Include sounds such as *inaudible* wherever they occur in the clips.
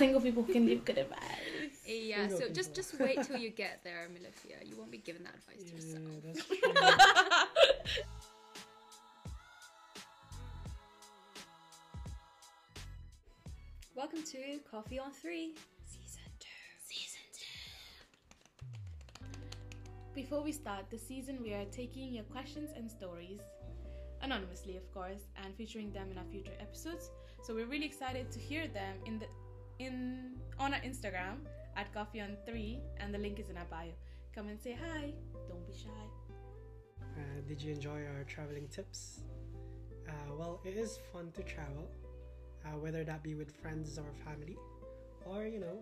single people can give good advice. Eh, yeah, Single so just people. just wait till you get there, Melifia. You won't be giving that advice to yourself. Yeah, that's *laughs* true. Welcome to Coffee on Three, Season Two. Season Two. Before we start the season, we are taking your questions and stories anonymously, of course, and featuring them in our future episodes. So we're really excited to hear them in the in on our Instagram at Coffee on Three, and the link is in our bio. Come and say hi. Don't be shy. Uh, did you enjoy our traveling tips? Uh, well, it is fun to travel, uh, whether that be with friends or family, or you know,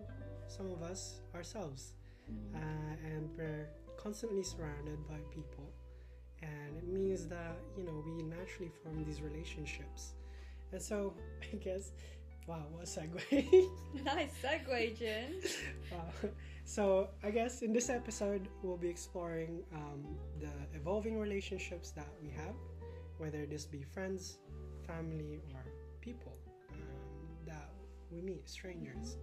some of us ourselves. Uh, and we're constantly surrounded by people, and it means that you know we naturally form these relationships. And so, *laughs* I guess, wow, what a segue! *laughs* Nice segue, Jin. Wow. So, I guess in this episode, we'll be exploring um, the evolving relationships that we have, whether this be friends, family, or people um, that we meet, strangers.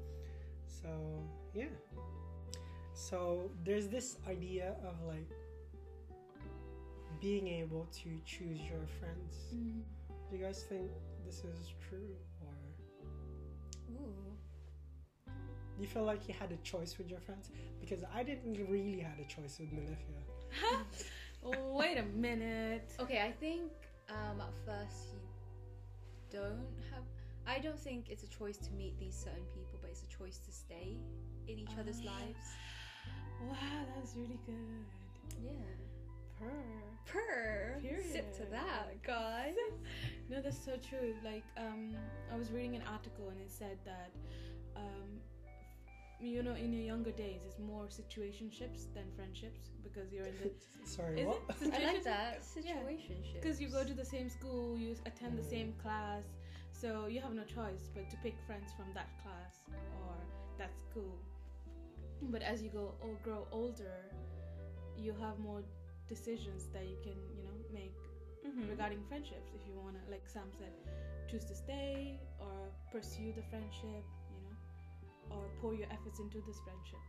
So, yeah. So, there's this idea of like being able to choose your friends. Do you guys think this is true, Ooh. do you feel like you had a choice with your friends? Because I didn't really had a choice with Melifia. Oh, *laughs* wait a minute. Okay, I think um, at first you don't have. I don't think it's a choice to meet these certain people, but it's a choice to stay in each other's Ah. lives. Wow, that's really good. Yeah. Purr. Purr. Sip to that, guys. *laughs* No, that's so true. Like, um, I was reading an article and it said that, um, you know, in your younger days, it's more situationships than friendships because you're in the. *laughs* Sorry, Is what? it? *laughs* I like that Yeah. situation. Because you go to the same school, you attend the same class, so you have no choice but to pick friends from that class or that school. But as you go or grow older, you have more decisions that you can, you know, make Mm-hmm. regarding friendships. If you wanna, like Sam said, choose to stay or pursue the friendship, you know, or pour your efforts into this friendship.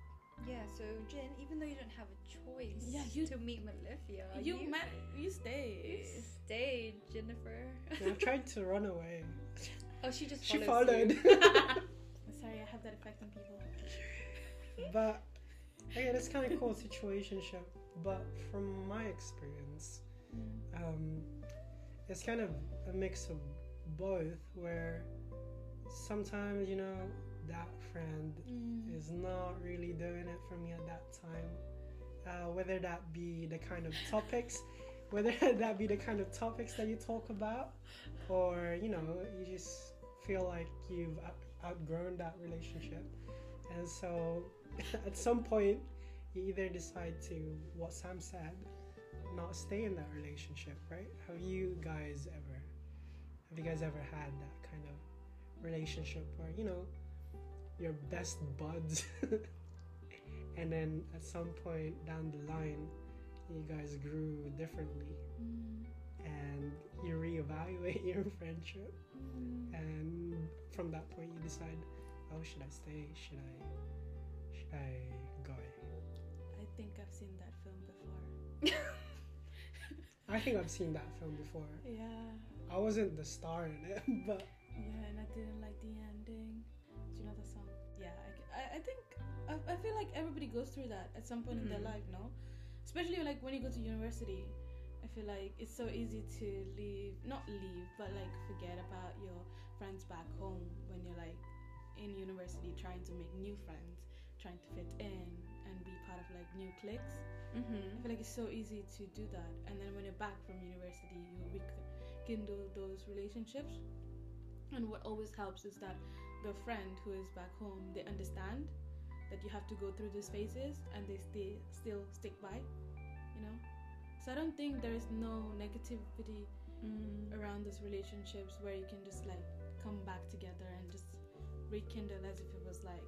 Yeah, so jen even though you don't have a choice Yeah, you- to meet Melifia, you you, ma- you you stay. stayed, Jennifer. I tried to run away. *laughs* oh, she just She followed. *laughs* Sorry, I have that effect on people. but okay, that's kind of cool situationship. But from my experience, um, it's kind of a mix of both. Where sometimes you know that friend Mm. is not really doing it for me at that time. Uh, whether that be the kind of topics, *laughs* whether *laughs* that be the kind of topics that you talk about, or you know, you just feel like you've outgrown that relationship. And so *laughs* at some point, you either decide to, what Sam said, not stay in that relationship, right? Have you guys ever, have you guys ever had that kind of relationship where, you know, your best buds *laughs* and then at some point down the line you guys grew differently Mm. and you reevaluate *laughs* your friendship and from that point you decide oh should i stay should i should i go think I've seen that film before. *laughs* i think i've seen that film before Yeah, i wasn't the star in it *laughs* but yeah, and I didn't like the ending. Do you know the song? Yeah, I, I, think I, I feel like everybody goes through that at some point in their Mhm. life, no? Especially like when you go to university. I feel like it's so easy to leave, not leave, but like forget about your friends back home when you're like in university trying to make new friends, trying to fit in and be part of like new cliques. I mm-hmm. feel like it's so easy to do that. And then when you're back from university, you rekindle those relationships. And what always helps is that the friend who is back home, they understand that you have to go through these phases and they stay, still stick by, you know? So I don't think there is no negativity Mm. around those relationships where you can just like come back together and just rekindle as if it was like,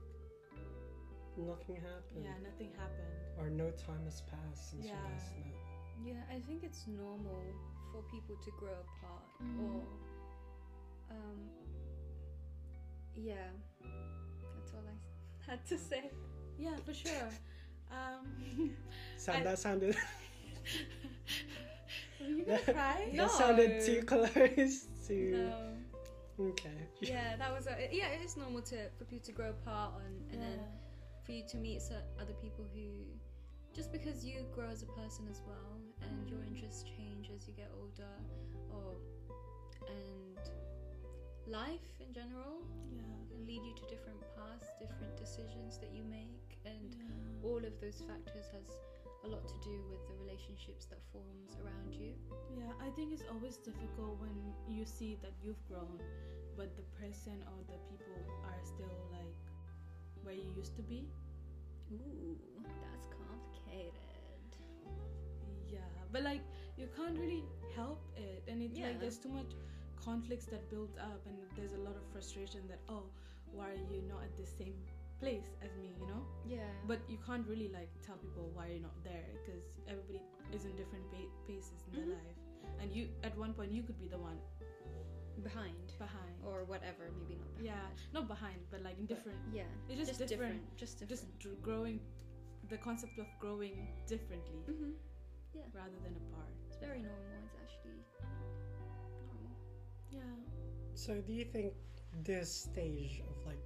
nothing happened yeah, nothing happened. or no time has passed since Yeah. you last met Yeah, I think it's normal for people to grow apart Mhm. or um yeah. That's all I *laughs* had to say. Yeah, for sure. Um, *laughs* So I- that sounded *laughs* are you gonna cry? No. that sounded too close to. No. Okay. Yeah, that was. A, yeah, it's normal to for people to grow apart and, and then Yeah. For you to meet other people who, just because you grow as a person as well, and your mm. interests change as you get older, or and life in general Yeah. can lead you to different paths, different decisions that you make, and Yeah. all of those factors has a lot to do with the relationships that forms around you. Yeah, I think it's always difficult when you see that you've grown, but the person or the people are still like where you used to be. Ooh, that's complicated. Yeah, but like you can't really help it, and it's Yeah. like there's too much conflicts that build up, and there's a lot of frustration that oh, why are you not at the same place as me, you know? Yeah. But you can't really like tell people why you're not there because everybody is in different pa- paces in Mhm. their life, and you at one point you could be the one behind behind. or whatever, maybe not behind. Yeah, not behind, but like in But different, Yeah. It's just different. Just different. just dr- growing, the concept of growing differently hmm rather than apart. It's very normal. It's actually normal. Yeah. So do you think this stage of like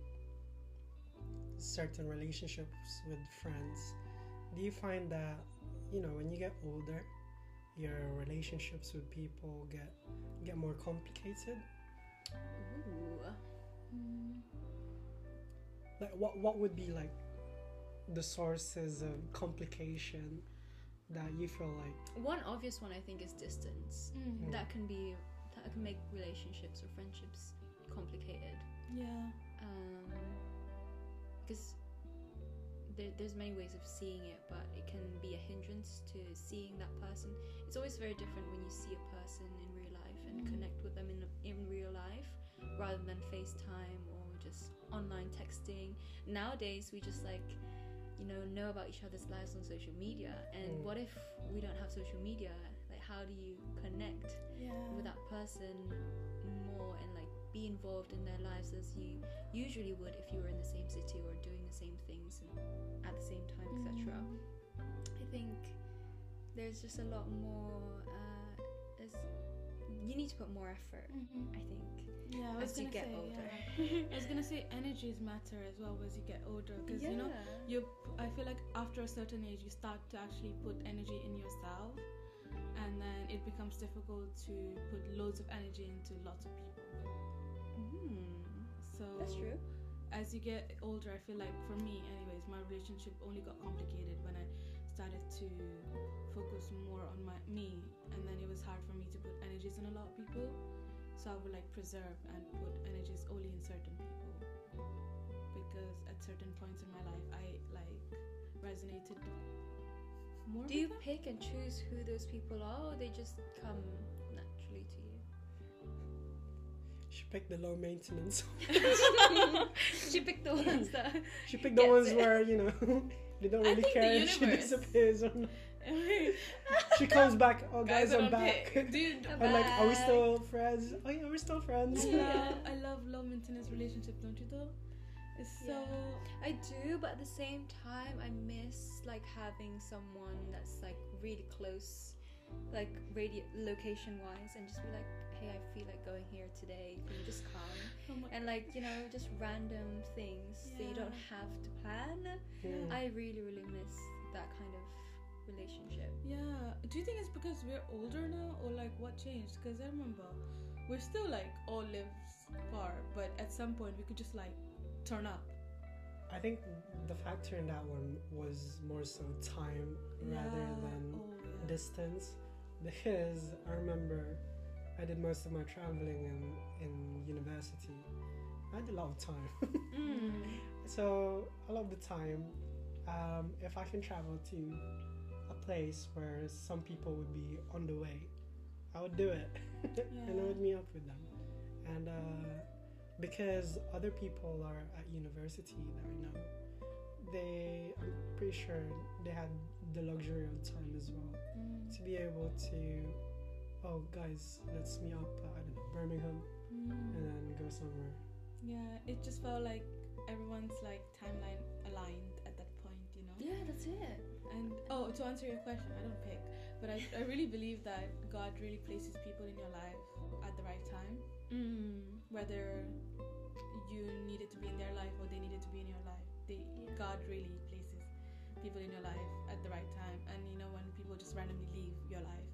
certain relationships with friends, do you find that you know when you get older, your relationships with people get get more complicated? Ooh. Mm. Like what what would be like the sources of complication that you feel like One obvious one I think is distance. Mm. That can be that can make relationships or friendships complicated. Yeah. Because there, there's many ways of seeing it, but it can be a hindrance to seeing that person. It's always very different when you see a person in real life and connect with them in in real life, rather than FaceTime or just online texting. Nowadays, we just like you know know about each other's lives on social media. And Mm. what if we don't have social media? Like, how do you connect Yeah. with that person more and like be involved in their lives as you usually would if you were in the same city or doing the same things at the same time, etc. Mm. I think there's just a lot more. Uh, there's, you need to put more effort. Mhm. I think Yeah, I was as you get say, older. yeah. *laughs* I was gonna say energies matter as well as you get older because you know you. I feel like after a certain age you start to actually put energy in yourself, and then it becomes difficult to put loads of energy into lots of people. Mm, So that's true. as you get older, I feel like for me, anyways, my relationship only got complicated when I started to focus more on my me, and then it was hard for me to put energies in a lot of people. So I would like preserve and put energies only in certain people because at certain points in my life, I like resonated more. Do you with them. pick and choose who those people are, or they just come naturally to you? she picked the low maintenance. *laughs* *laughs* she picked the ones that. She picked the ones it. where you know *laughs* they don't I really think the care if she disappears or not. *laughs* She comes back. Oh, guys, I I'm don't back. pick. Dude, I'm I'm like, are we still friends? Oh yeah, we're still friends. I Yeah. *laughs* love, I love low maintenance relationship, don't you though? It's so I do, but at the same time, I miss like having someone that's like really close, like radio location wise, and just be like, hey, I feel like going here today. Can you just come? oh And like you know, just random things that you don't have to plan. Hmm. I really, really miss that kind of relationship. Yeah. Do you think it's because we're older now, or like what changed? Because I remember we're still like all live far, but at some point we could just like turn up. I think the factor in that one was more so time rather Yeah. than oh, yeah. distance because I remember I did most of my traveling in, in university. I had a lot of time. Mm. *laughs* so a lot of the time, um, if I can travel to a place where some people would be on the way, I would do it *laughs* and I would meet up with them. And uh, because other people are at university that I know, they I'm pretty sure they had the luxury of time as well Mm. to be able to oh guys let's meet up uh, I don't know Birmingham Mm. and then go somewhere Yeah, it just felt like everyone's like timeline aligned at that point, you know. Yeah, that's it. And oh, to answer your question, I don't pick, but I, I really believe that God really places people in your life at the right time, Mm. whether you needed to be in their life or they needed to be in your life. They Yeah. God really places people in your life at the right time, and you know when people just randomly leave your life,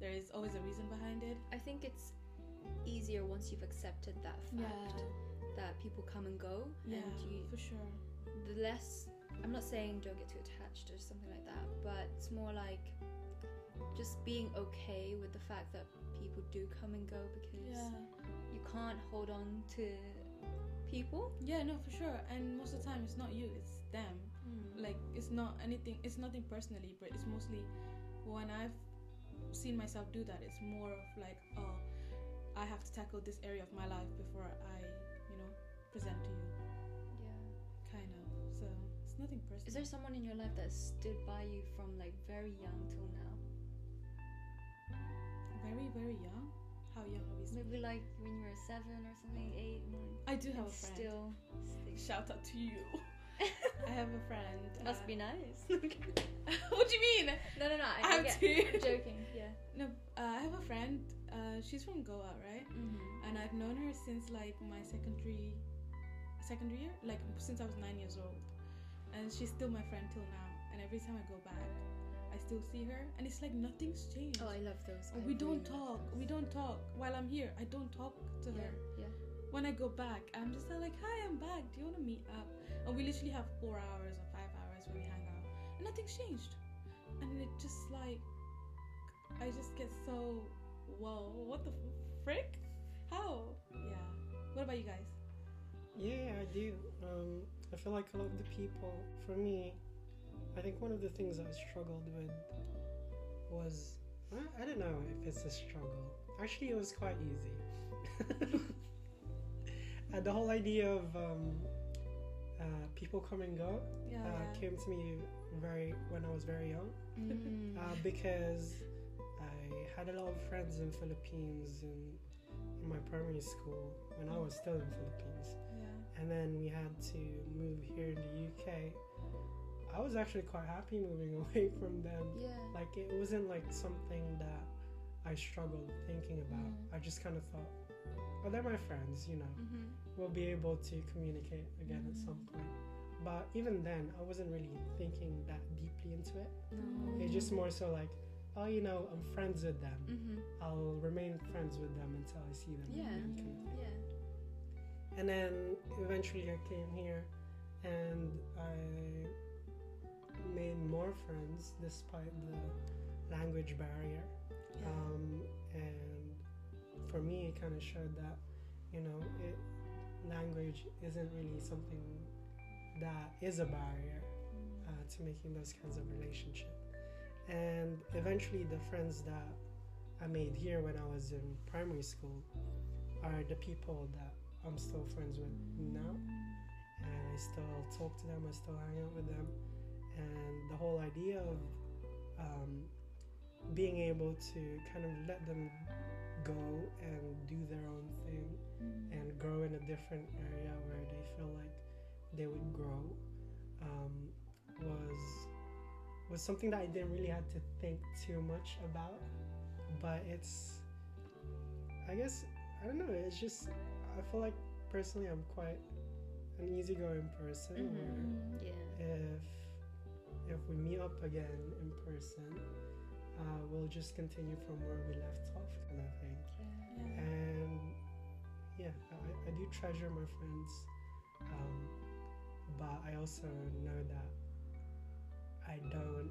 there is always a reason behind it. I think it's easier once you've accepted that fact that people come and go, yeah, and you for sure. the less I'm not saying don't get too attached or something like that, but it's more like just being okay with the fact that people do come and go because Yeah. you can't hold on to people. Yeah, no, for sure. And most of the time, it's not you; it's them. Mm. Like, it's not anything. It's nothing personally, but it's mostly when I've seen myself do that. It's more of like, oh, I have to tackle this area of my life before I, you know, present to you, it's nothing personal. Is there someone in your life that stood by you from like very young till now? very, very young? How young are we? Maybe like when you were seven or something, eight, nine. I do have a friend. Still. Shout out to you. *laughs* I have a friend. Must uh, be nice. *laughs* what do you mean? no, no, no. I, I I have get, two. I'm joking. Yeah. No, uh, I have a friend. Uh, she's from Goa, right? Mm-hmm. and I've known her since like my secondary secondary year, like since I was nine years old, and she's still my friend till now. And every time I go back, I still see her, and it's like nothing's changed. Oh, I love those. I we don't really talk. We don't talk while I'm here. I don't talk to Yeah, her. yeah. When I go back, I'm just like, "Hi, I'm back. Do you want to meet up?" And we literally have four hours or five hours where we hang out, and nothing's changed. And it just like, I just get so, whoa, what the frick? How? Yeah. What about you guys? Yeah, I do. Um, I feel like a lot of the people, for me, I think one of the things I struggled with was I, I don't know if it's a struggle. Actually, it was quite easy. *laughs* uh, the whole idea of um, uh, people come and go Yeah. uh, came to me very when I was very young Mm. uh, because I had a lot of friends in Philippines in, in my primary school when I was still in Philippines yeah. And then we had to move here in the UK. I was actually quite happy moving *laughs* away from them. yeah. Like it wasn't like something that I struggled thinking about. Mm. I just kind of thought, oh, they're my friends, you know. Mm-hmm. We'll be able to communicate again at some Mm. point. But even then, I wasn't really thinking that deeply into it. No. It's just more so like, oh, you know, I'm friends with them. Mm-hmm. I'll remain friends with them until I see them Yeah. again. kind of. Yeah. And then eventually I came here and I made more friends despite the language barrier. Yeah. Um, and for me, it kind of showed that, you know, it, language isn't really something that is a barrier uh, to making those kinds of relationships. And eventually, the friends that I made here when I was in primary school are the people that I'm still friends with now, and I still talk to them. I still hang out with them, and the whole idea of um, being able to kind of let them go and do their own thing and grow in a different area where they feel like they would grow um, was was something that I didn't really have to think too much about. But it's, I guess, I don't know. It's just I feel like personally I'm quite an easygoing person. Mhm. Where Yeah. if if we meet up again in person, uh, we'll just continue from where we left off, kind of thing. Yeah. And yeah, I, I do treasure my friends, um, but I also know that I don't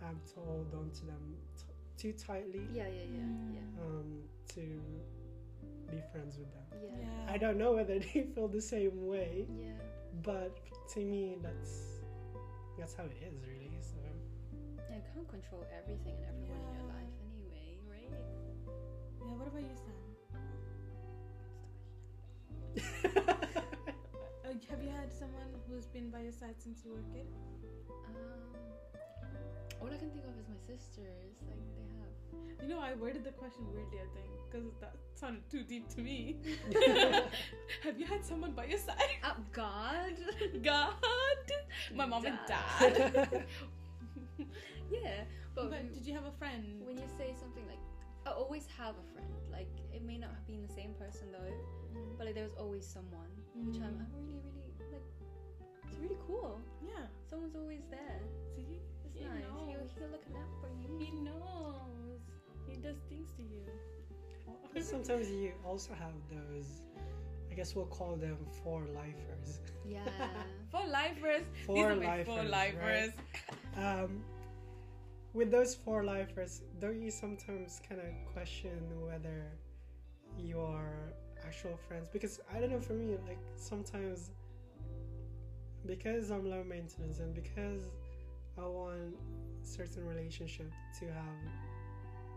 have to hold on to them t- too tightly Yeah. Yeah. Yeah. Mm. Yeah. um, to be friends with them. Yeah. Yeah. I don't know whether *laughs* they feel the same way, Yeah. but to me, that's that's how it is, really. So Yeah, you can't control everything and everyone in your life anyway, right? Yeah. What about you, Sam? Uh, *laughs* have you had someone who's been by your side since you were a kid? Um, All I can think of is my sisters. Like they have. You know, I worded the question weirdly, I think, because that sounded too deep to me. *laughs* Have you had someone by your side? Oh God. God, my mom and Dad. dad. *laughs* yeah, but, but did you have a friend? when you say something like, I always have a friend. Like it may not have been the same person though, Mm. but like there was always someone, which I'm, Mm. I'm really, really like. It's really cool. Yeah. Someone's always there. See, He nice. He'll, knows. he'll look out for you. he knows. He does things to you. But sometimes you also have those. I guess we'll call them four lifers. Yeah. For lifers. Four are my four lifers, lifers. Um, with those four lifers, don't you sometimes kind of question whether you are actual friends? Because I don't know, for me, like sometimes because I'm low maintenance and because I want certain relationship to have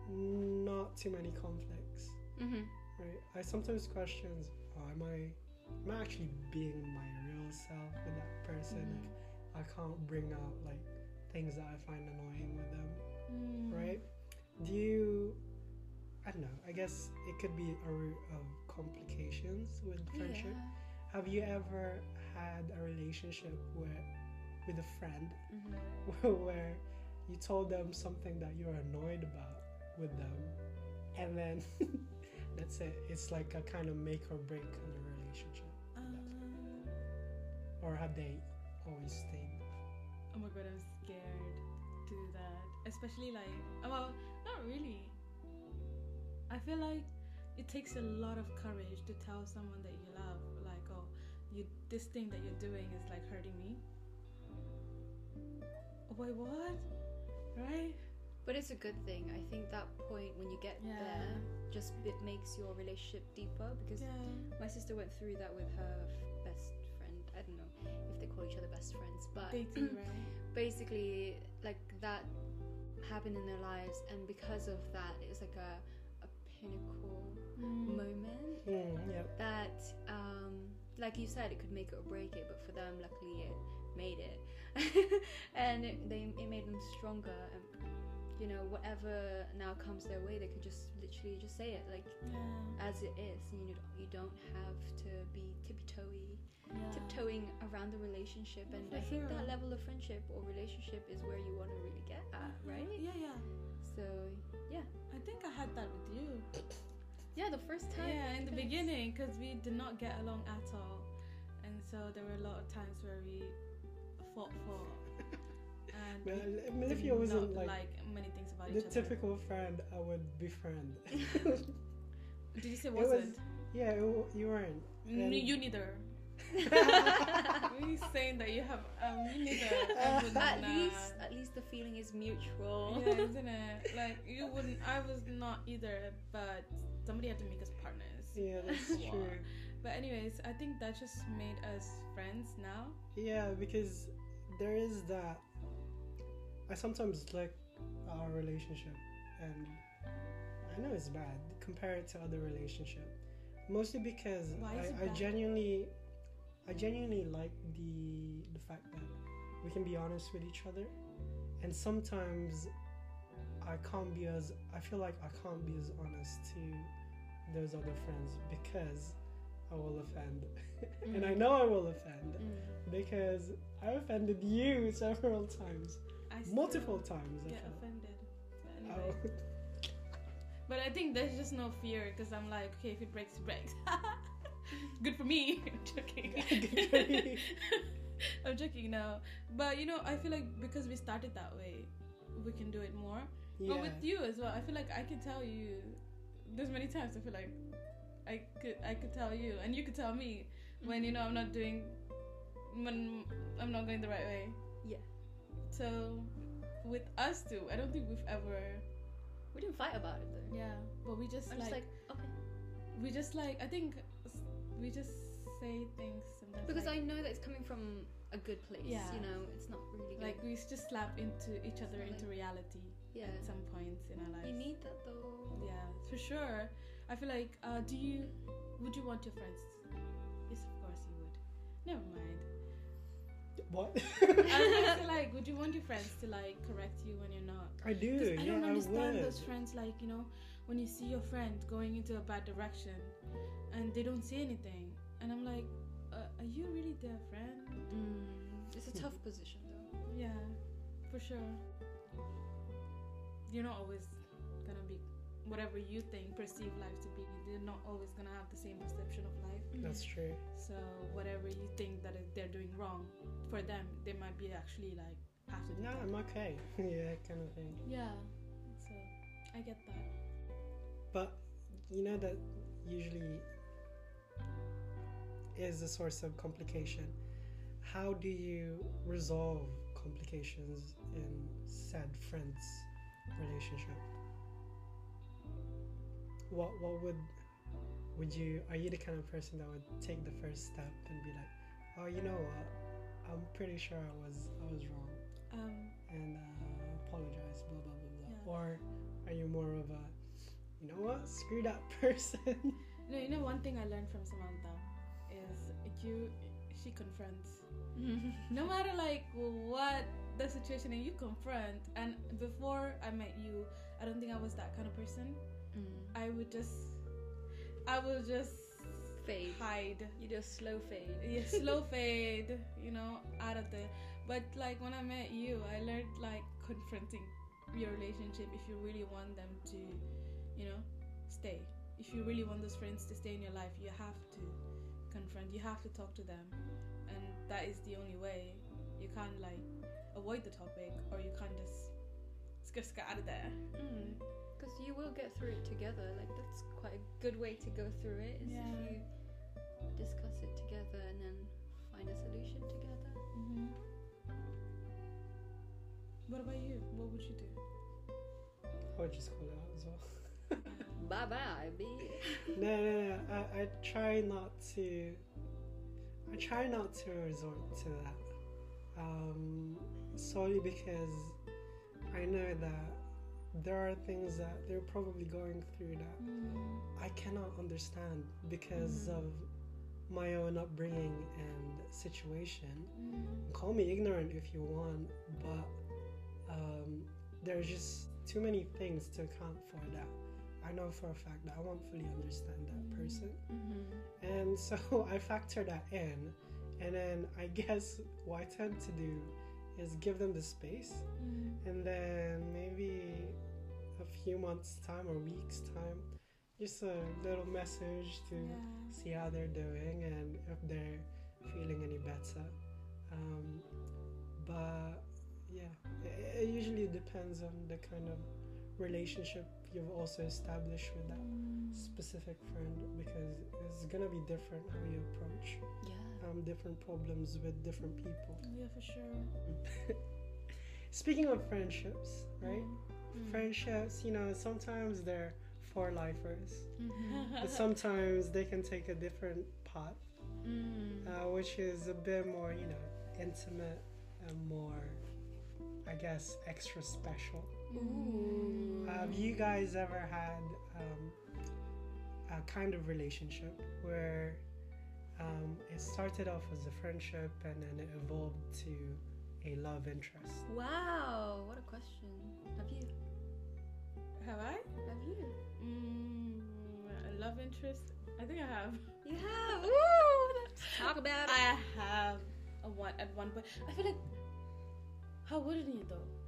not too many conflicts, mm-hmm. right? I sometimes question, oh, am I, am I actually being my real self with that person? Mm-hmm. If I can't bring out like things that I find annoying with them, Mm. right? Do you? I don't know. I guess it could be a root of complications with friendship. Have you ever had a relationship where, with a friend, Mm-hmm. *laughs* where you told them something that you're annoyed about with them, and then *laughs* that's it. It's like a kind of make or break in a relationship, Um, or have they always stayed? oh my god, I'm scared to do that. Especially like, well, not really. I feel like it takes a lot of courage to tell someone that you love, like, oh, you this thing that you're doing is like hurting me. Wait, what? Right? But it's a good thing. I think that point when you get Yeah. there just it makes your relationship deeper because Yeah. my sister went through that with her f- best friend. I don't know if they call each other best friends, but Dating, *clears throat* right? basically like that happened in their lives and because of that it was like a, a pinnacle Mm. moment Mm, yeah. that um like you said it could make it or break it but for them luckily it made it *laughs* and it, they, it made them stronger and you know whatever now comes their way they could just literally just say it like Yeah. as it is you, you don't have to be tippy-toey yeah. tiptoeing around the relationship and For i think sure. that level of friendship or relationship is where you want to really get at right Yeah, yeah. so yeah I think I had that with you. yeah the first time Yeah, in the beginning, because we did not get along at all, and so there were a lot of times where we fought for. And Well, we Melifia wasn't not like, many things about the each other. typical friend I would befriend. *laughs* Did you say It was- wasn't? yeah, it, you weren't. N- and- you neither. *laughs* *laughs* Me saying that you have um, you neither. At least at least the feeling is mutual yeah, isn't it? Like you wouldn't. I was not either, but somebody had to make us partners. Yeah, that's true. But anyways, I think that just made us friends now. Yeah, because there is that. I sometimes look at our relationship and I know it's bad. Compare it to other relationship, mostly because Why is it I, I genuinely, I genuinely like the the fact that we can be honest with each other, and sometimes I can't be as I feel like I can't be as honest to those other friends because I will offend, *laughs* and I Mm. know I will offend Mm. because I offended you several times, I multiple times. I Get felt. offended. But, Oh, anyway. but I think there's just no fear because I'm like, okay, if it breaks, it breaks. *laughs* Good for me. *laughs* I'm joking. Good for you. I'm joking now. But you know, I feel like because we started that way, we can do it more. yeah. But with you as well, I feel like I can tell you. There's many times I feel like I could I could tell you, and you could tell me when you know I'm not mm-hmm. doing when I'm not going the right way. Yeah. So with us two, I don't think we've ever we didn't fight about it though yeah, but we just i'm like, just like okay we just like I think we just say things sometimes because like, i know that it's coming from a good place Yeah. you know it's not really good. like we just slap into each other Like- into reality yeah at some points in our lives. you need that though Yeah, for sure. I feel like, uh, do you, would you want your friends? Yes, of course you would. Never mind. What? I *laughs* was gonna like, would you want your friends to like correct you when you're not? I do. 'Cause I yeah, don't I understand would. those friends like you know when you see your friend going into a bad direction and they don't say anything and I'm like, uh, are you really their friend? Mm, it's a tough *laughs* position though. Yeah, for sure. You're not always gonna be whatever you think perceive life to be. They're not always gonna have the same perception of life. That's true. So whatever you think that they're doing wrong for them, they might be actually like to. No. I'm okay. *laughs* yeah, kind of thing. Yeah. So I get that. But you know that usually is a source of complication. How do you resolve complications in said friends relationship? What what would would you are you the kind of person that would take the first step and be like, oh you know what, I'm pretty sure I was I was wrong Um. and uh, apologize, blah blah blah blah. Yeah. Or are you more of a, you know what, screw that *laughs* person? No, you know one thing I learned from Samantha is you. She confronts. *laughs* No matter like what the situation, and you confront. And before I met you, I don't think I was that kind of person. Mm. I would just, I would just Fade. hide. You just slow fade. Yeah, slow *laughs* fade, you know, out of the. But like when I met you, I learned like confronting your relationship if you really want them to, you know, stay. If you really want those friends to stay in your life, you have to confront. You have to talk to them, and that is the only way. You can't like avoid the topic, or you can't just just get out of there. Mm. Because you will get through it together. Like that's quite a good way to go through it. Is Yeah. if you discuss it together and then find a solution together. hmm What about you? What would you do? I would just call it out as well. *laughs* Bye bye, B. no, no, no. I, I try not to. I try not to resort to that. Um, solely because I know that there are things that they're probably going through that Mm. I cannot understand because Mhm. of my own upbringing and situation. Mm. Call me ignorant if you want, but um, there's just too many things to account for that. I know for a fact that I won't fully understand that person. Mm-hmm. And so *laughs* I factor that in. And then I guess what I tend to do is give them the space. Mm. And then maybe a few months' time or weeks' time, just a little message to Yeah. see how they're doing and if they're feeling any better. Um, but yeah, it, it usually depends on the kind of relationship you've also established with that specific friend because it's gonna be different how you approach Yeah. um, different problems with different people. Yeah, for sure. *laughs* Speaking of friendships, right? Mm. Friendships, you know, sometimes they're for lifers, Mm-hmm. but sometimes they can take a different path, Mm. uh, which is a bit more, you know, intimate and more, I guess, extra special. Ooh. Have you guys ever had um, a kind of relationship where um, it started off as a friendship and then it evolved to a love interest? Wow, what a question. Have you? Have I? Have you? Mm, a love interest? I think I have. You have. Woo! Talk about it. I have a one at one point. I feel like how wouldn't you though?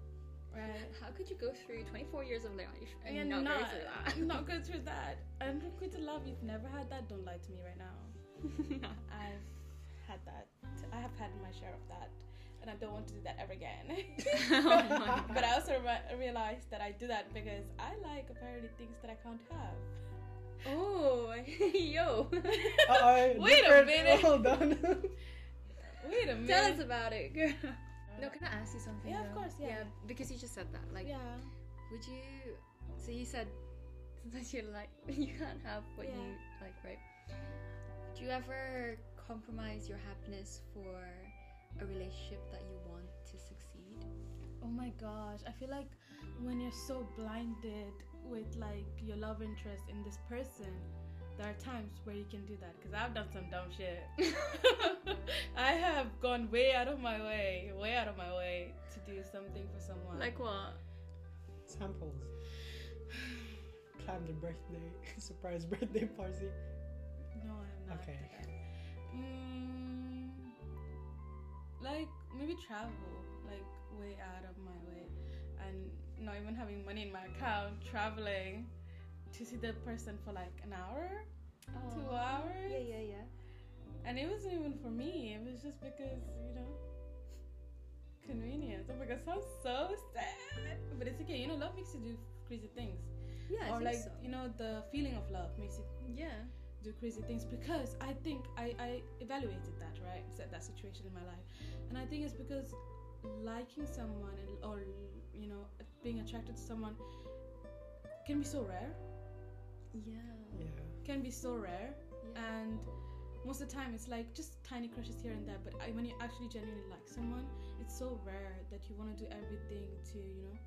Right? How could you go through 24 years of life and Yeah, not, not, go through that? *laughs* not go *laughs* through that. And I'm going to love you've never had that. Don't lie to me right now. *laughs* I've had that. I have had my share of that, and I don't want to do that ever again. oh but I also re- realized that I do that because I like apparently things that I can't have. Oh, yo. Wait a minute. Hold on. Wait a minute. Tell us about it, girl. No, can I ask you something? Yeah, of course, yeah. yeah because you just said that. Like, yeah. would you? So you said sometimes you're like *laughs* you can't have what Yeah. you like, right? Would you ever compromise your happiness for a relationship that you want to succeed? Oh my gosh, I feel like when you're so blinded with like your love interest in this person there are times where you can do that because I've done some dumb shit. *laughs* *laughs* I have gone way out of my way, way out of my way to do something for someone. Like what? Samples. Planned a birthday, *laughs* surprise birthday party. no, I'm not. Okay. like that. Mm, like maybe travel, like way out of my way, and not even having money in my account, traveling to see the person for like an hour, two hours. Yeah, yeah, yeah. And it wasn't even for me. It was just because you know convenience. Oh my god, sounds so sad. But it's okay. You know, love makes you do crazy things. Yeah, I or like so. you know, the feeling of love makes you Yeah. do crazy things because I think I, I evaluated that right set that situation in my life and I think it's because liking someone and, or you know being attracted to someone can be so rare Yeah. Yeah. can be so rare Yeah. and most of the time it's like just tiny crushes here and there but I, when you actually genuinely like someone it's so rare that you want to do everything to you know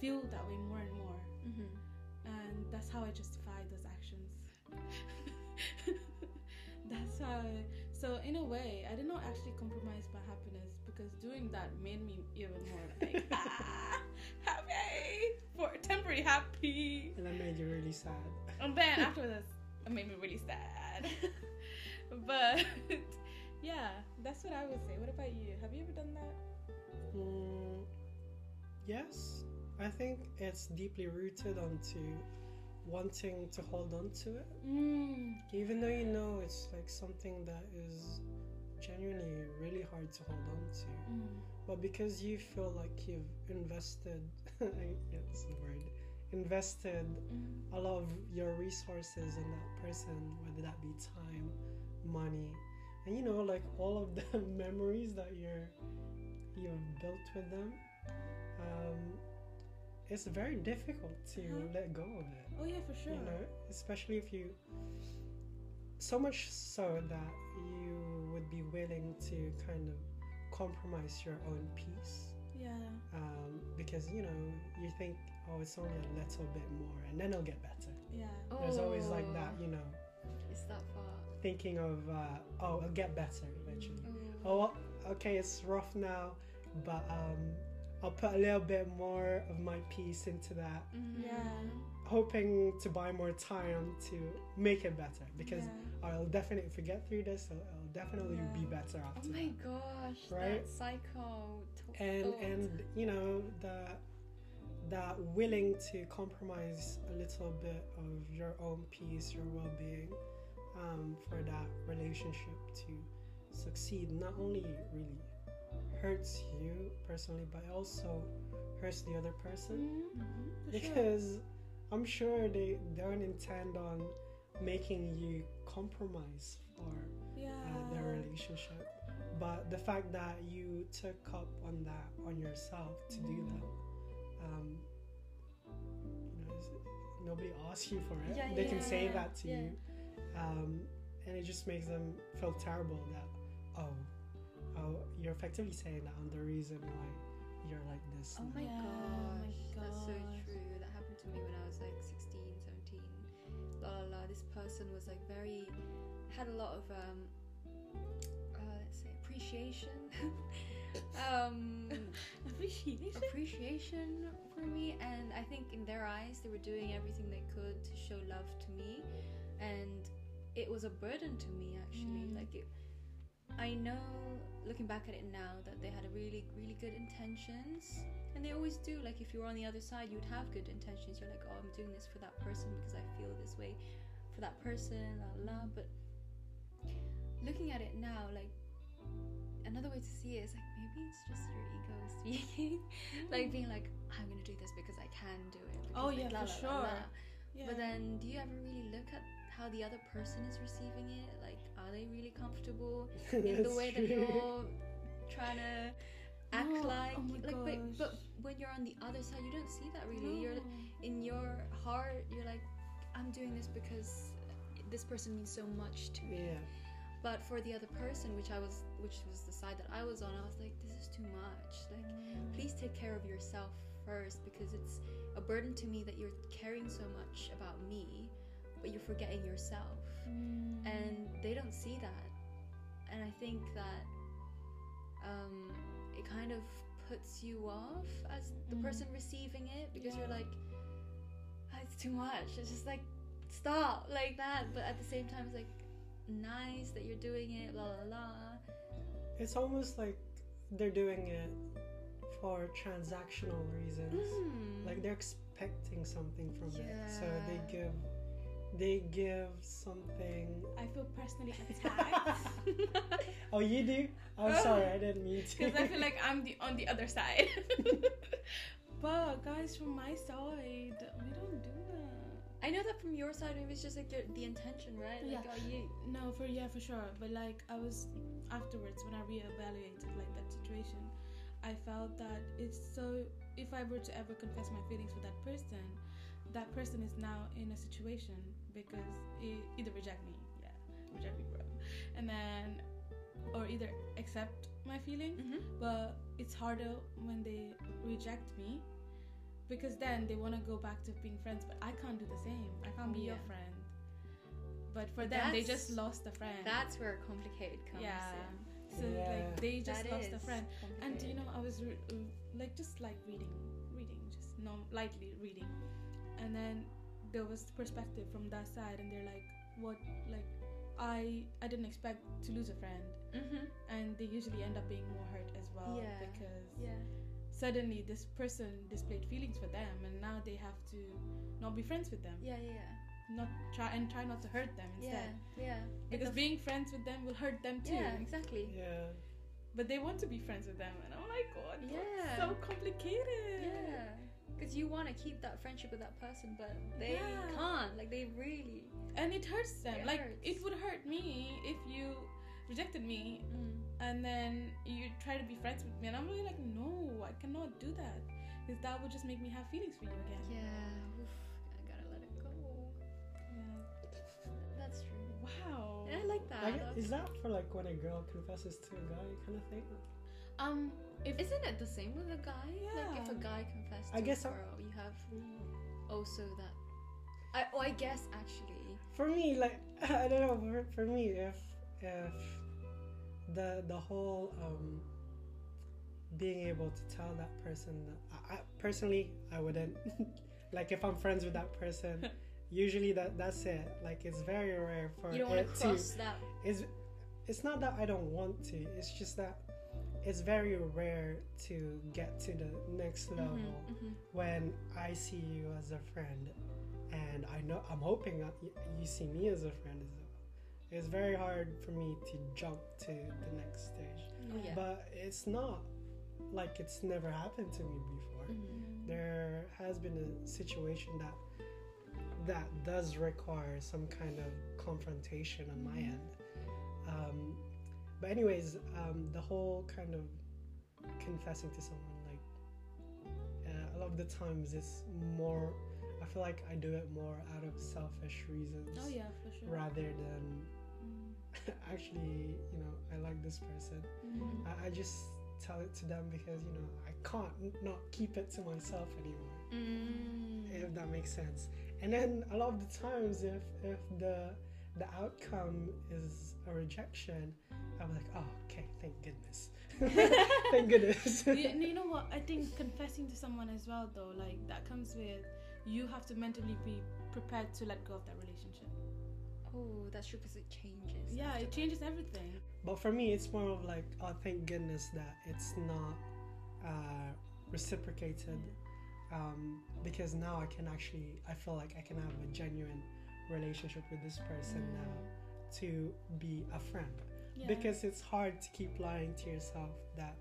feel that way more and more Mm-hmm. and that's how I justify those actions. *laughs* that's how. I, so in a way, I did not actually compromise my happiness because doing that made me even more like *laughs* ah, happy for temporary happy, And that made you really sad. And then after this, it made me really sad. *laughs* but *laughs* yeah, that's what I would say. What about you? Have you ever done that? Mm, yes, I think it's deeply rooted onto wanting to hold on to it, Mm. even though you know it's like something that is genuinely really hard to hold on to. Mm. But because you feel like you've invested, *laughs* yeah, that's the word, invested Mm. a lot of your resources in that person, whether that be time, money, and you know, like all of the *laughs* memories that you're you've built with them. Um, it's very difficult to Uh-huh. let go of it. Oh yeah, for sure. You know, especially if you so much so that you would be willing to kind of compromise your own peace Yeah. um, because you know you think oh it's only a little bit more and then it'll get better Yeah. there's always like that you know It's that far. thinking of uh, oh it'll get better eventually Oh. oh okay it's rough now but um, i'll put a little bit more of my piece into that Mhm. Yeah. hoping to buy more time to make it better because yeah. i'll definitely if we get through this it'll, it'll definitely be Yeah. better Oh after my that. gosh, Right? that psycho. t- and thought. and you know that that willing to compromise a little bit of your own peace your well-being um, for that relationship to succeed not only really hurts you personally but also hurts the other person Mhm. Mhm. For sure. because i'm sure they don't intend on making you compromise for Yeah. uh, their relationship. But the fact that you took up on that on yourself to do that, um, you know, nobody asks you for it. Yeah, they yeah, can say yeah, that to yeah. you, um, and it just makes them feel terrible that oh, oh, you're effectively saying that I'm the reason why you're like this. Oh now. my Yeah, oh my gosh, that's so true. That happened to me when I was like 16, 17. La la la. This person was like very, had a lot of, um, uh, let's say, appreciation. *laughs* um, *laughs* Appreciation. appreciation for me, and I think in their eyes, they were doing everything they could to show love to me, and it was a burden to me actually. Mm. Like it, I know, looking back at it now, that they had a really, really good intentions, and they always do. Like if you were on the other side, you'd have good intentions. You're like, oh, I'm doing this for that person because I feel this way for that person, la la. la. But looking at it now, like another way to see it is like maybe it's just your ego speaking, *laughs* like being like, I'm gonna do this because I can do it. Oh, like, yeah, la, for la, la, la. sure. Yeah. But then, do you ever really look at how the other person is receiving it? Like, are they really comfortable *laughs* in the way that you're trying to act No, like? oh like, but, but when you're on the other side, you don't see that really. You're in your heart, you're like, I'm doing this because this person means so much to me. Yeah. But for the other person, which I was, which was the side that I was on, I was like, this is too much. Like, please take care of yourself first because it's a burden to me that you're caring so much about me, but you're forgetting yourself. Mm. And they don't see that. And I think that um, it kind of puts you off as the Mm. person receiving it because you're like, "Ah, it's too much. It's just like, stop, like that. But at the same time, it's like, nice that you're doing it, la la la. It's almost like they're doing it for transactional reasons. Mm. Like they're expecting something from it, so they give they give something. I feel personally *laughs* attacked *laughs* oh, you do? I'm Oh. sorry, I didn't mean to. because I feel like I'm the on the other side. *laughs* but guys, from my side, we don't do that. I know that from your side, maybe it's just like your, the intention, right? Like, Yeah. are you? No, for yeah, for sure. But like I was afterwards when I reevaluated like that situation, I felt that it's so. If I were to ever confess my feelings for that person, that person is now in a situation because e- either reject me, yeah, reject me, bro, and then, or either accept my feeling, Mm-hmm. But it's harder when they reject me because then they want to go back to being friends, but I can't do the same. I can't be your friend. But for them, they just lost a friend. That's where complicated comes yeah. in. So Yeah. like they just That lost a friend, and you know I was re- uh, like just like reading, reading, just no lightly reading, and then there was perspective from that side, and they're like, what like. I I didn't expect to lose a friend, Mm-hmm. and they usually end up being more hurt as well Yeah. because Yeah. Suddenly this person displayed feelings for them and now they have to not be friends with them Yeah. Yeah. not try and try not to hurt them instead Yeah. yeah. because the- being friends with them will hurt them too Yeah. Exactly. yeah. but they want to be friends with them and oh my god Yeah. so complicated Yeah. Because you want to keep that friendship with that person, but they Yeah. can't. Like they really. and it hurts them It like hurts. it would hurt me if you rejected me Mm. and then you try to be friends with me and i'm really like no i cannot do that because that would just make me have feelings for you again Yeah. Oof, I gotta let it go. Yeah. That's true. wow And I like that. I gue- is that for like when a girl confesses to a guy kind of thing? um if Isn't it the same with a guy? Like if a guy confesses to I guess a I- girl, you have also that. I oh I guess actually. For me, like *laughs* I don't know. For, for me, if if the the whole um being able to tell that person that I, I personally I wouldn't *laughs* like if I'm friends with that person. *laughs* Usually that that's it. Like it's very rare for You don't want to cross that. it's it's not that I don't want to. It's just that it's very rare to get to the next level Mhm, mhm. when I see you as a friend, and I know I'm hoping that you see me as a friend as well. It's very hard for me to jump to the next stage, Oh yeah. but it's not like it's never happened to me before. Mhm. There has been a situation that that does require some kind of confrontation on my end. Um, but anyways, um, the whole kind of confessing to someone like uh, a lot of the times it's more. I feel like I do it more out of selfish reasons Oh yeah, for sure. rather than. *laughs* actually, you know, I like this person. Mm. I, I just tell it to them because you know I can't not keep it to myself anymore. Mm. If that makes sense. And then a lot of the times, if if the the outcome is a rejection, I'm like, oh, okay, thank goodness, *laughs* thank goodness. *laughs* you, you know what? I think confessing to someone as well, though, like that comes with you have to mentally be prepared to let go of that relationship. Oh, that's true because it changes. Yeah, it that. changes everything. But for me, it's more of like, oh, thank goodness that it's not uh, reciprocated. Um, because now I can actually, I feel like I can have a genuine relationship with this person Mm. now to be a friend. Yeah. Because it's hard to keep lying to yourself that,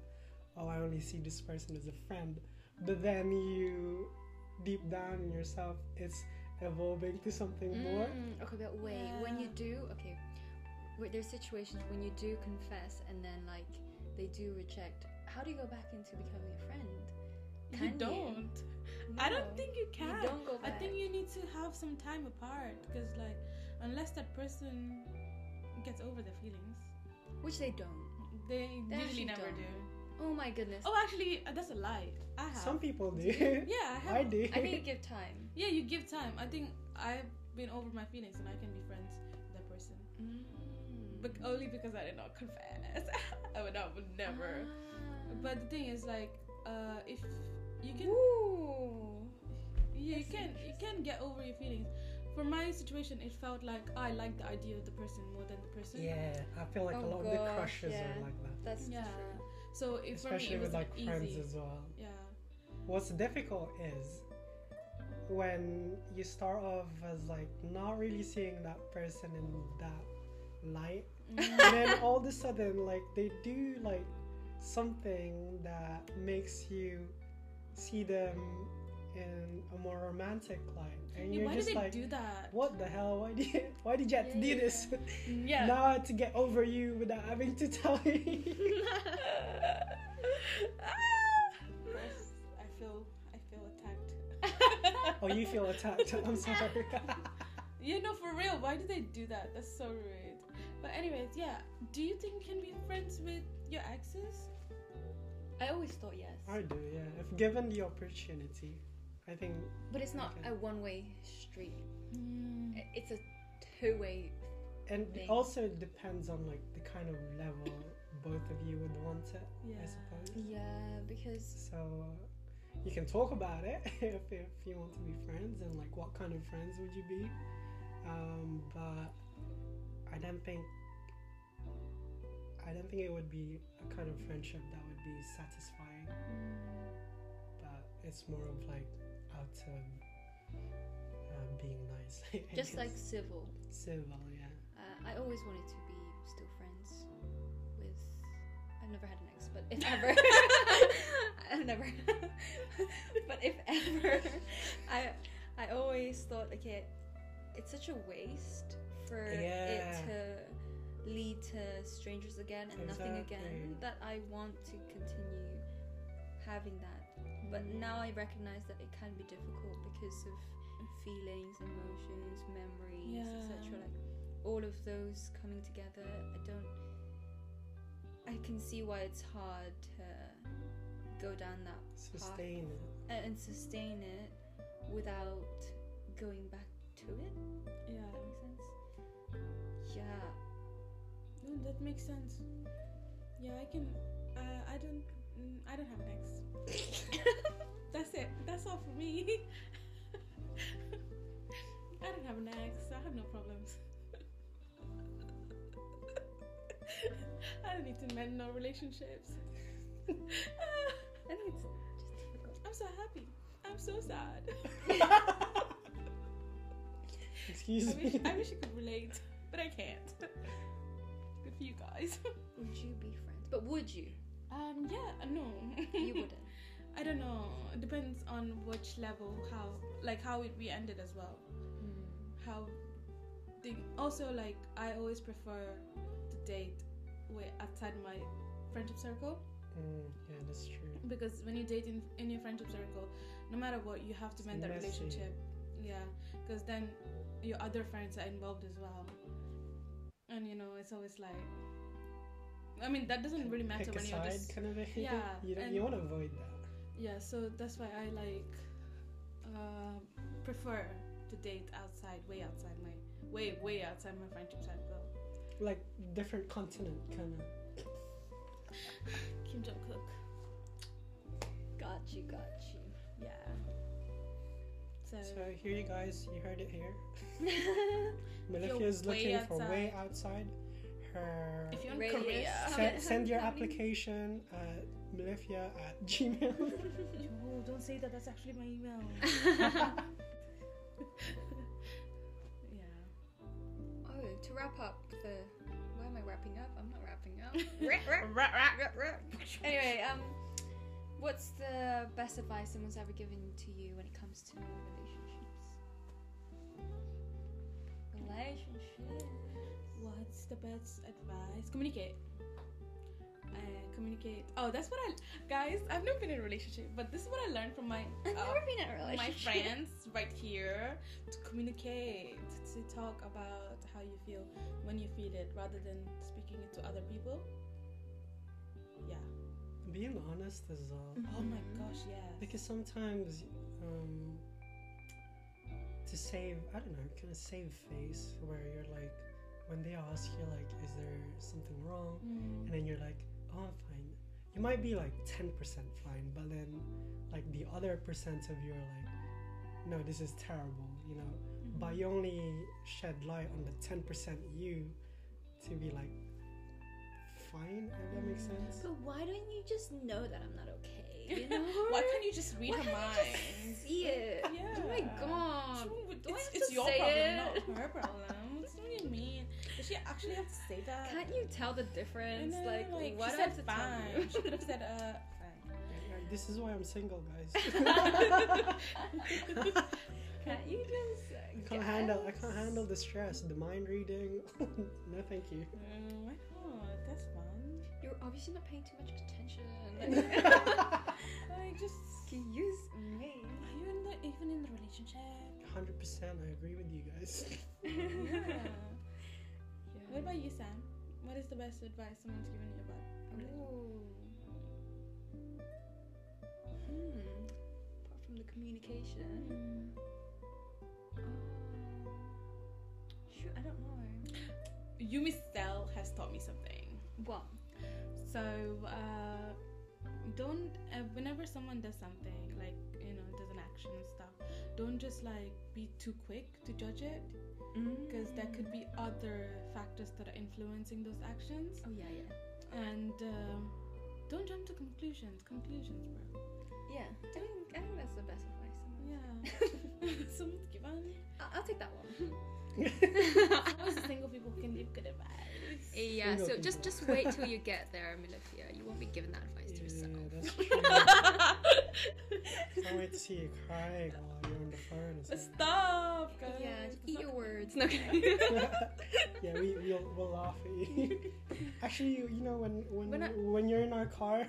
oh, I only see this person as a friend. But then you, deep down in yourself, it's evolving to something more. Mm, okay, but wait. When you do, okay, wait, there's situations when you do confess and then like they do reject. How do you go back into becoming a friend? you Can you? don't. I don't think you can. You don't go back. I think you need to have some time apart because, like, unless that person gets over the feelings, Which they don't. they, They usually never don't. do. Oh my goodness. Oh, actually, uh, that's a lie. I have. Some people do. Yeah, I have. I do. I think you give time. Yeah, you give time. I think I've been over my feelings and I can be friends with that person. Mm. But only because I did not confess. *laughs* I would not would never. Ah. But the thing is like uh if you can Ooh. you That's can you can get over your feelings. For my situation it felt like I liked the idea of the person more than the person. Yeah, I feel like a Oh lot of the crushes yeah. are like that. That's Yeah. true. So it, for me Especially it was with like like friends as well. Yeah. What's difficult is when you start off as like not really seeing that person in that light, Mm. and then all of a sudden like they do like something that makes you see them in a more romantic light, and Yeah, you're why just did they like, do that? what the hell? Why did you, *laughs* why did you have to Yeah, do this? *laughs* Yeah. now I had to get over you without having to tell you. *laughs* I feel I feel attacked. Oh, you feel attacked. *laughs* I'm sorry. *laughs* Yeah, no, for real. Why do they do that? That's so rude. But anyways, yeah. Do you think you can be friends with your exes? I always thought yes. I do, yeah. If given the opportunity, I think But it's not Okay. a one way street. Mm. It's a two way. and Thing. it also depends on like the kind of level both of you would want it. Yeah. I suppose. Yeah, because So you can talk about it *laughs* if, if you want to be friends and like what kind of friends would you be. Um, but I don't think I don't think it would be a kind of friendship that would be satisfying. But it's more of like out of uh, being nice. *laughs* Just like civil. civil, yeah. Uh, I always wanted to be still friends with. I've never had an but if ever, *laughs* I've never. *laughs* but if ever, I I always thought, okay, it's such a waste for Yeah. it to lead to strangers again and nothing again. That I want to continue having that. But mm. now I recognize that it can be difficult because of feelings, emotions, memories, Yeah. etc. Like all of those coming together. I don't. I can see why it's hard to go down that Sustain it. and, and sustain it without going back to it. Yeah. That makes sense. Yeah. No, that makes sense. Yeah, I can. Uh, I don't. Mm, I don't have an ex. *laughs* That's it. That's all for me. *laughs* I don't have an ex. I have no problems. I don't need to mend no relationships. I think it's just difficult. I'm so happy. I'm so sad. *laughs* Excuse I wish, me. I wish I could relate, but I can't. Good for you guys. Would you be friends? But would you? Um, yeah, no. You wouldn't. *laughs* I don't know. It depends on which level, how, like how it we ended as well. How, the also like I always prefer to date with outside my friendship circle Mm, yeah, that's true. because when you date in, in your friendship circle, no matter what, you have to It's mend that relationship. Yeah, because then your other friends are involved as well, and you know it's always like. I mean that doesn't really matter Pick when you're just kind of a Yeah, *laughs* You don't, and- you want to avoid that. Yeah, so that's why I like uh, prefer to date outside, way outside my, way way outside my friendship circle. Like different continent, kind of. Kim Jong Kook, Got you, got you. yeah. So, So here, you guys, you heard it here. *laughs* you're Melifia's way looking for way outside. Her if you're in Radius. Korea, *laughs* send, send your application at melifia at gmail. *laughs* oh, don't say that. That's actually my email. yeah. Oh, to wrap up the. Why am I wrapping up? I'm not wrapping up. *laughs* Anyway, um, what's the best advice someone's ever given to you when it comes to relationships? Relationships. What's the best advice? Communicate. Uh, communicate. Oh, that's what I, guys. I've never been in a relationship, but this is what I learned from my I've uh, never been in a my friends right here to communicate, to talk about how you feel when you feel it, rather than speaking it to other people. Yeah. Being honest as well. Oh my Mhm. gosh, yeah. Because sometimes um, to save I don't know, kind of save face where you're like when they ask you like, is there something wrong? Mm. And then you're like, oh, I'm fine. You might be like 10% fine, but then like the other percent of you are like, no, this is terrible, you know. Mm-hmm. But you only shed light on the 10% you to be like fine, if that makes sense. But why don't you just know that I'm not okay? You *laughs* know? Why can't you just read Why her mind? just see it? Yeah. Oh my god. Do I it's have it's to your say problem, it? not her problem. What do you mean? Does she actually have to say that? Can't you tell the difference? know, Like, what? she I have said to tell fine. you? She could have said uh fine. Yeah, yeah, this is why I'm single, guys. *laughs* *laughs* Can't you just? Uh, I can't handle I can't handle the stress, the mind reading. *laughs* no, thank you. Mm, why not? That's fun. You're obviously not paying too much attention. Like just Can you use me? are you in the even in the relationship? Hundred percent, I agree with you guys. yeah. What about you, Sam? What is the best advice someone's given you about? Ooh. Hmm. Apart from the communication. Um, shoot, I don't know. Yumi Cell has taught me something. What? So, uh, don't, uh, whenever someone does something, like, you know, does an action and stuff, don't just like be too quick to judge it because there could be other factors that are influencing those actions. Oh yeah, yeah, And um, don't jump to conclusions. Conclusions, bro. yeah. I think I think that's the best advice. Yeah. *laughs* *laughs* I'll, I'll take that one. *laughs* *laughs* Most single people can give good advice. Eh, yeah. Single So just people. just wait till you get there, Melifia. You won't be given that advice to Yeah, yourself. that's *laughs* true. Can't wait to see you crying while you're on the phone. Stop, guys. Yeah, It's eat your words. No, kidding. *laughs* yeah, we we'll, we'll laugh at you. Actually, you, you know when when When I- when you're in our car,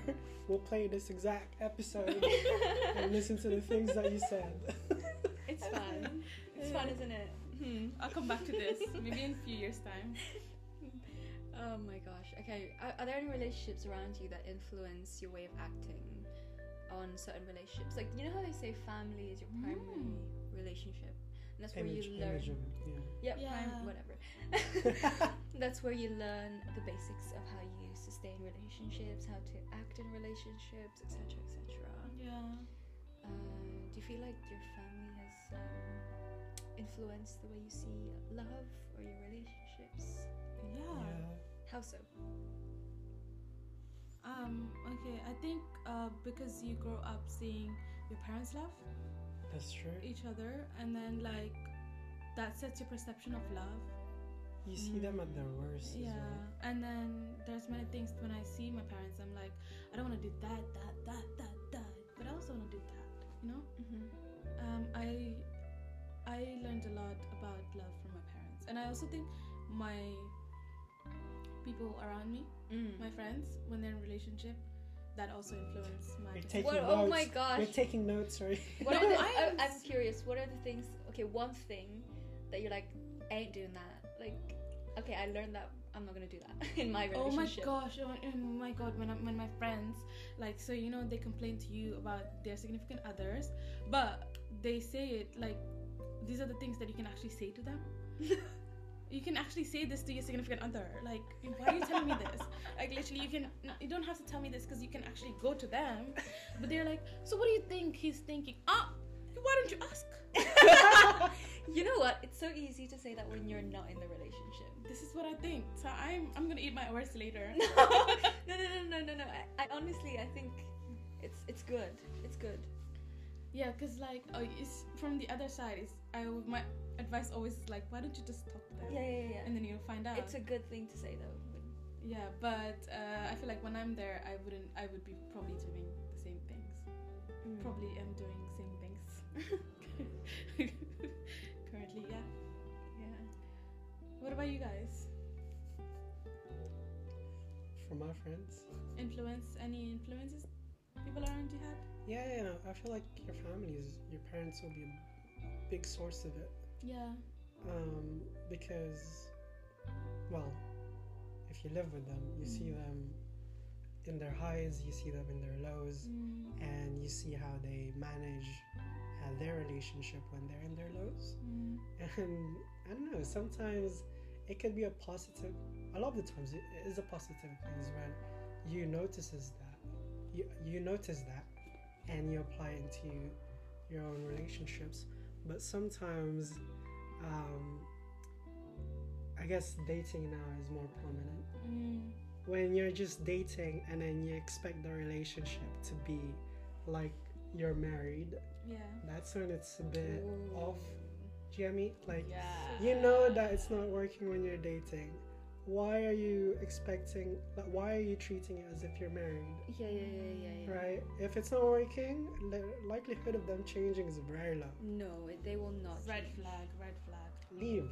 we'll play this exact episode and listen to the things that you said. it's fun. It's fun, isn't it? Hmm. I'll come back to this maybe in a few years' time. *laughs* Oh my gosh. Okay. Are, are there any relationships around you that influence your way of acting on certain relationships? Like, you know how they say family is your primary Mm. relationship? And that's where image, you learn. image of it. Yeah. Yeah, prime, whatever. *laughs* *laughs* that's where you learn the basics of how you sustain relationships, how to act in relationships, etc., etc. Yeah. Uh, do you feel like your family has um, influenced the way you see love or your relationships? Yeah. yeah. How so? Um, okay, I think uh, because you grow up seeing your parents love That's true. each other, and then like that sets your perception of love. You see them at their worst. Yeah, As well. and then there's many things when I see my parents, I'm like, I don't want to do that, that, that, that, that, but I also want to do that. You know, Mm-hmm. um, I I learned a lot about love from my parents, and I also think my people around me, Mm. my friends, when they're in relationship, that also influence my. You're perception. taking What- oh notes. my gosh. We're taking notes, sorry. What *laughs* No, are the, I I, am I'm curious. What are the things? Okay, one thing that you're like, I ain't doing that. Like, okay, I learned that I'm not gonna do that *laughs* in my Oh my gosh! Oh, oh my god! When I, when my friends like so you know they complain to you about their significant others, but they say it like these are the things that you can actually say to them. *laughs* you can actually say this to your significant other. Like, why are you telling me this? *laughs* Like, literally, you can. You don't have to tell me this because you can actually go to them. But they're like, so what do you think he's thinking? Ah, why don't you ask? *laughs* you know what? It's so easy to say that when you're not in the relationship. This is what I think. So I'm I'm gonna eat my words later. No, no, no, no, no, no, no. I, I honestly, I think it's it's good. It's good. Yeah, cause like uh, it's from the other side. It's I my advice always is like, why don't you just talk to them? Yeah, yeah, yeah. And then you'll find out. It's a good thing to say though. yeah, but uh, I feel like when I'm there, I wouldn't. I would be probably doing the same things. Mm. Probably am doing the same things. *laughs* Currently, yeah. Yeah. What about you guys? From my friends. Influence? Any influences people around you had? Yeah, yeah, I feel like your families, your parents will be a big source of it. Yeah. Um, because, well, if you live with them, you see Mm. them in their highs, you see them in their lows, Mm. and you see how they manage uh, their relationship when they're in their lows. Mm. *laughs* And I don't know, sometimes it can be a positive, a lot of the times it is a positive things when you notices that, you, you notice that and you apply it into your own relationships. But sometimes, um, I guess dating now is more prominent. Mm. When you're just dating and then you expect the relationship to be like you're married, Yeah. that's when it's a bit Ooh. off. Do you get me? Like, Yeah. you know that it's not working when you're dating. Why are you expecting, like, why are you treating it as if you're married? Yeah, yeah, yeah, yeah, yeah. Right? If it's not working, the likelihood of them changing is very low. No, they will not. Red change. flag. Red flag. Leave.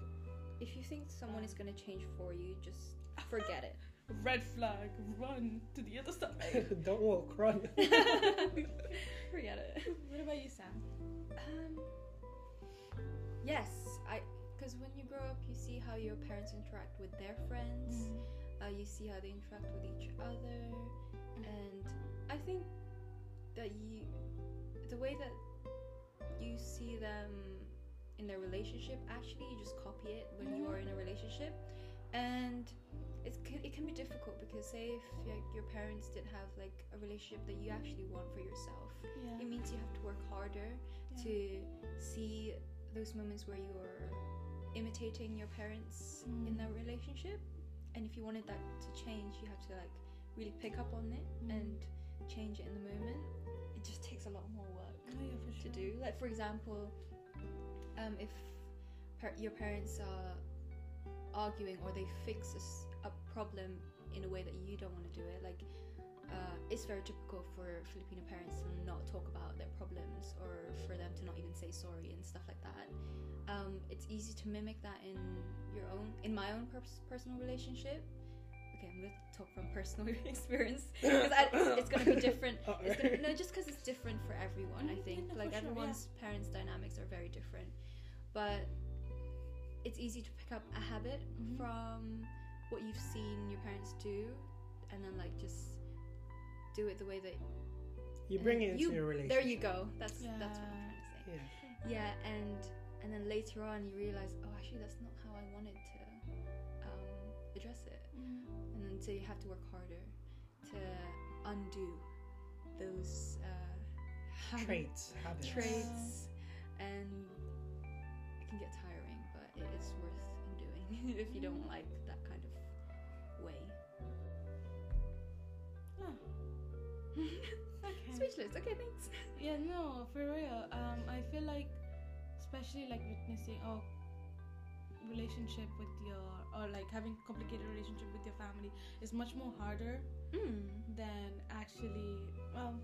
If you think someone is gonna change for you, just forget it. *laughs* Red flag. Run to the other side. *laughs* Don't walk, run. *laughs* forget it. what about you, Sam? Um, yes, how your parents interact with their friends. Mm-hmm. Uh, you see how they interact with each other, mm-hmm. and I think that you, the way that you see them in their relationship, actually, you just copy it when you are mm-hmm. in a relationship, and it's ca- it can be difficult because say if like, your parents didn't have like a relationship that you actually want for yourself, Yeah. it means you have to work harder to see those moments where you're imitating your parents in Mm. that relationship and if you wanted that to change you have to like really pick up on it Mm. and change it in the moment it just takes a lot more work Oh, yeah, to sure. do like for example um, if par- your parents are arguing or they fix a, s- a problem in a way that you don't want to do it like uh, it's very typical for Filipino parents to not talk about their problems or for them to not even say sorry and stuff like that. Um, it's easy to mimic that in your own, in my own pers- personal relationship. Okay, I'm gonna talk from *laughs* personal *laughs* experience because it's, it's gonna be different. *laughs* It's gonna, no, just because it's different for everyone. I Mm, think yeah, like for sure, yeah. everyone's parents' dynamics are very different, but it's easy to pick up a habit Mhm. from what you've seen your parents do, and then like just do it the way that You bring then it into you- your relationship. There you go. That's that's what I'm trying to say. Yeah. Yeah, and and then later on you realize, oh, actually that's not how I wanted to um, address it, Mm. and then so you have to work harder to undo those uh, habit- Traits, habits. traits, and it can get tiring, but it is worth doing *laughs* if you don't like *laughs* Okay. Speechless. Okay, thanks. Yeah, no, for real. Um, I feel like, especially like witnessing or relationship with your or like having complicated relationship with your family is much more harder Mm. than actually. Well,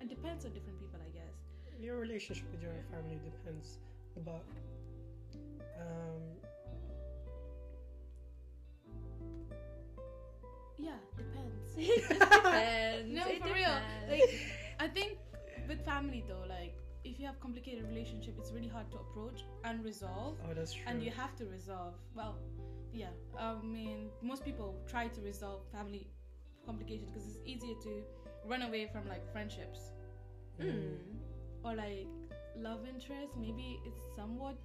it depends on different people, I guess. Your relationship with your family depends, but um, Yeah, *laughs* depends. Depends. No, It for real. Like, I think with family though, like if you have complicated relationship, it's really hard to approach and resolve. oh, that's true. and you have to resolve well yeah i mean most people try to resolve family complications because it's easier to run away from like friendships Mm. or like love interest maybe it's somewhat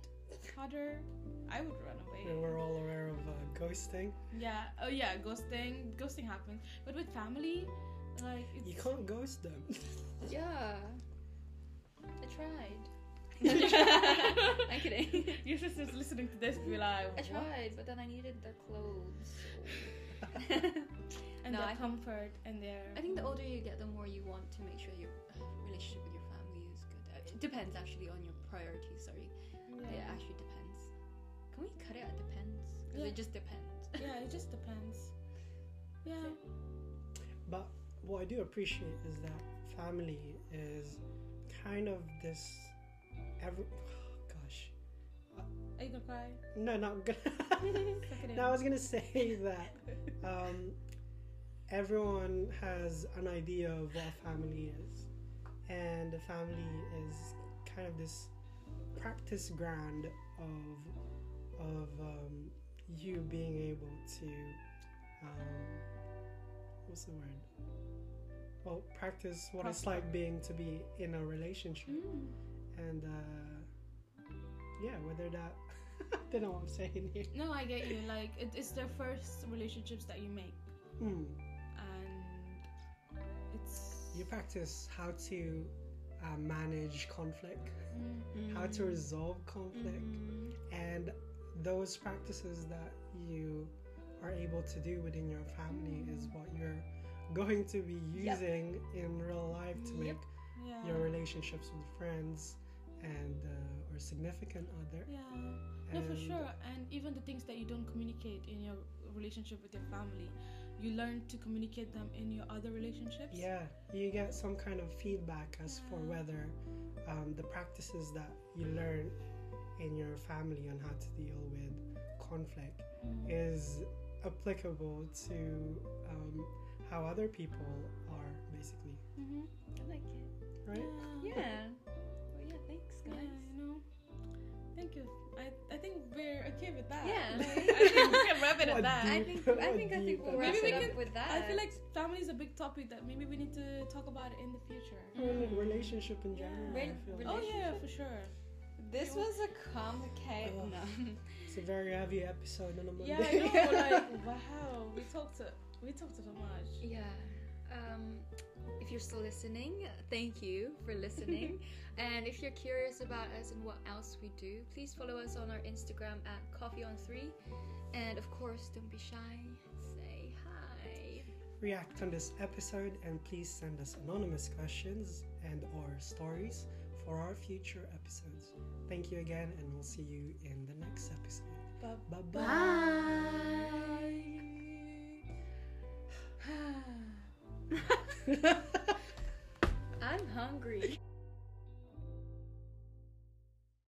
harder i would run away And we're all aware of uh, ghosting. yeah oh yeah ghosting ghosting happens but with family like it's You can't ghost them. *laughs* Yeah. I tried. *laughs* *laughs* I'm kidding. your sister's listening to this be like I tried, but then I needed their clothes. so- and No, their I think- comfort and their I think the older you get, the more you want to make sure your uh, relationship with your family is good. Uh, It depends actually on your priorities. Sorry, it actually depends. Can we cut it at depends? Because Yeah. it just depends. *laughs* yeah it just depends yeah But what I do appreciate is that family is kind of this. Every, *sighs* gosh, are you gonna cry no, not gonna. *laughs* Suck no, I was gonna say that um, everyone has an idea of what a family is, and a family is kind of this practice ground of of um, you being able to um, what's the word? Well, practice what it's like being to be in a relationship, Mm. and uh, yeah, whether that *laughs* I don't know what I'm saying here. No, I get you. Like it, it's the first relationships that you make, Hmm. and it's You practice how to uh, manage conflict, Mm, how to resolve conflict, mhm. and those practices that you are able to do within your family is what you're going to be Yep. using in real life to Yep. make yeah. your relationships with friends and uh, or significant other. Yeah. No, for sure. And even the things that you don't communicate in your relationship with your family, you learn to communicate them in your other relationships. Yeah, you get some kind of feedback as for whether um, the practices that you learn in your family on how to deal with conflict Mm. is applicable to um, how other people are, basically, Mhm. I like it. right? Yeah. Yeah. *laughs* Well, yeah, thanks, guys. you think we're okay with that. Yeah. Like, *laughs* I think we can wrap it What at that. deep- I think I think I think we'll wrap Maybe we it up with that. I feel like family is a big topic that maybe we need to talk about in the future. Rela- Relationship in general. Yeah. I Rel- Oh yeah, for sure. this was a complicated. Oh. No. *laughs* it's a very heavy episode on a Monday. Yeah, I know. like *laughs* wow, we talked to we talked so much. Yeah. Um, if you're still listening, thank you for listening. *laughs* and if you're curious about us and what else we do, please follow us on our Instagram at Coffee on Three. And of course, don't be shy. Say hi. react on this episode and please send us anonymous questions and or stories for our future episodes. Thank you again and we'll see you in the next episode. Bye Bye bye. *laughs* I'm hungry.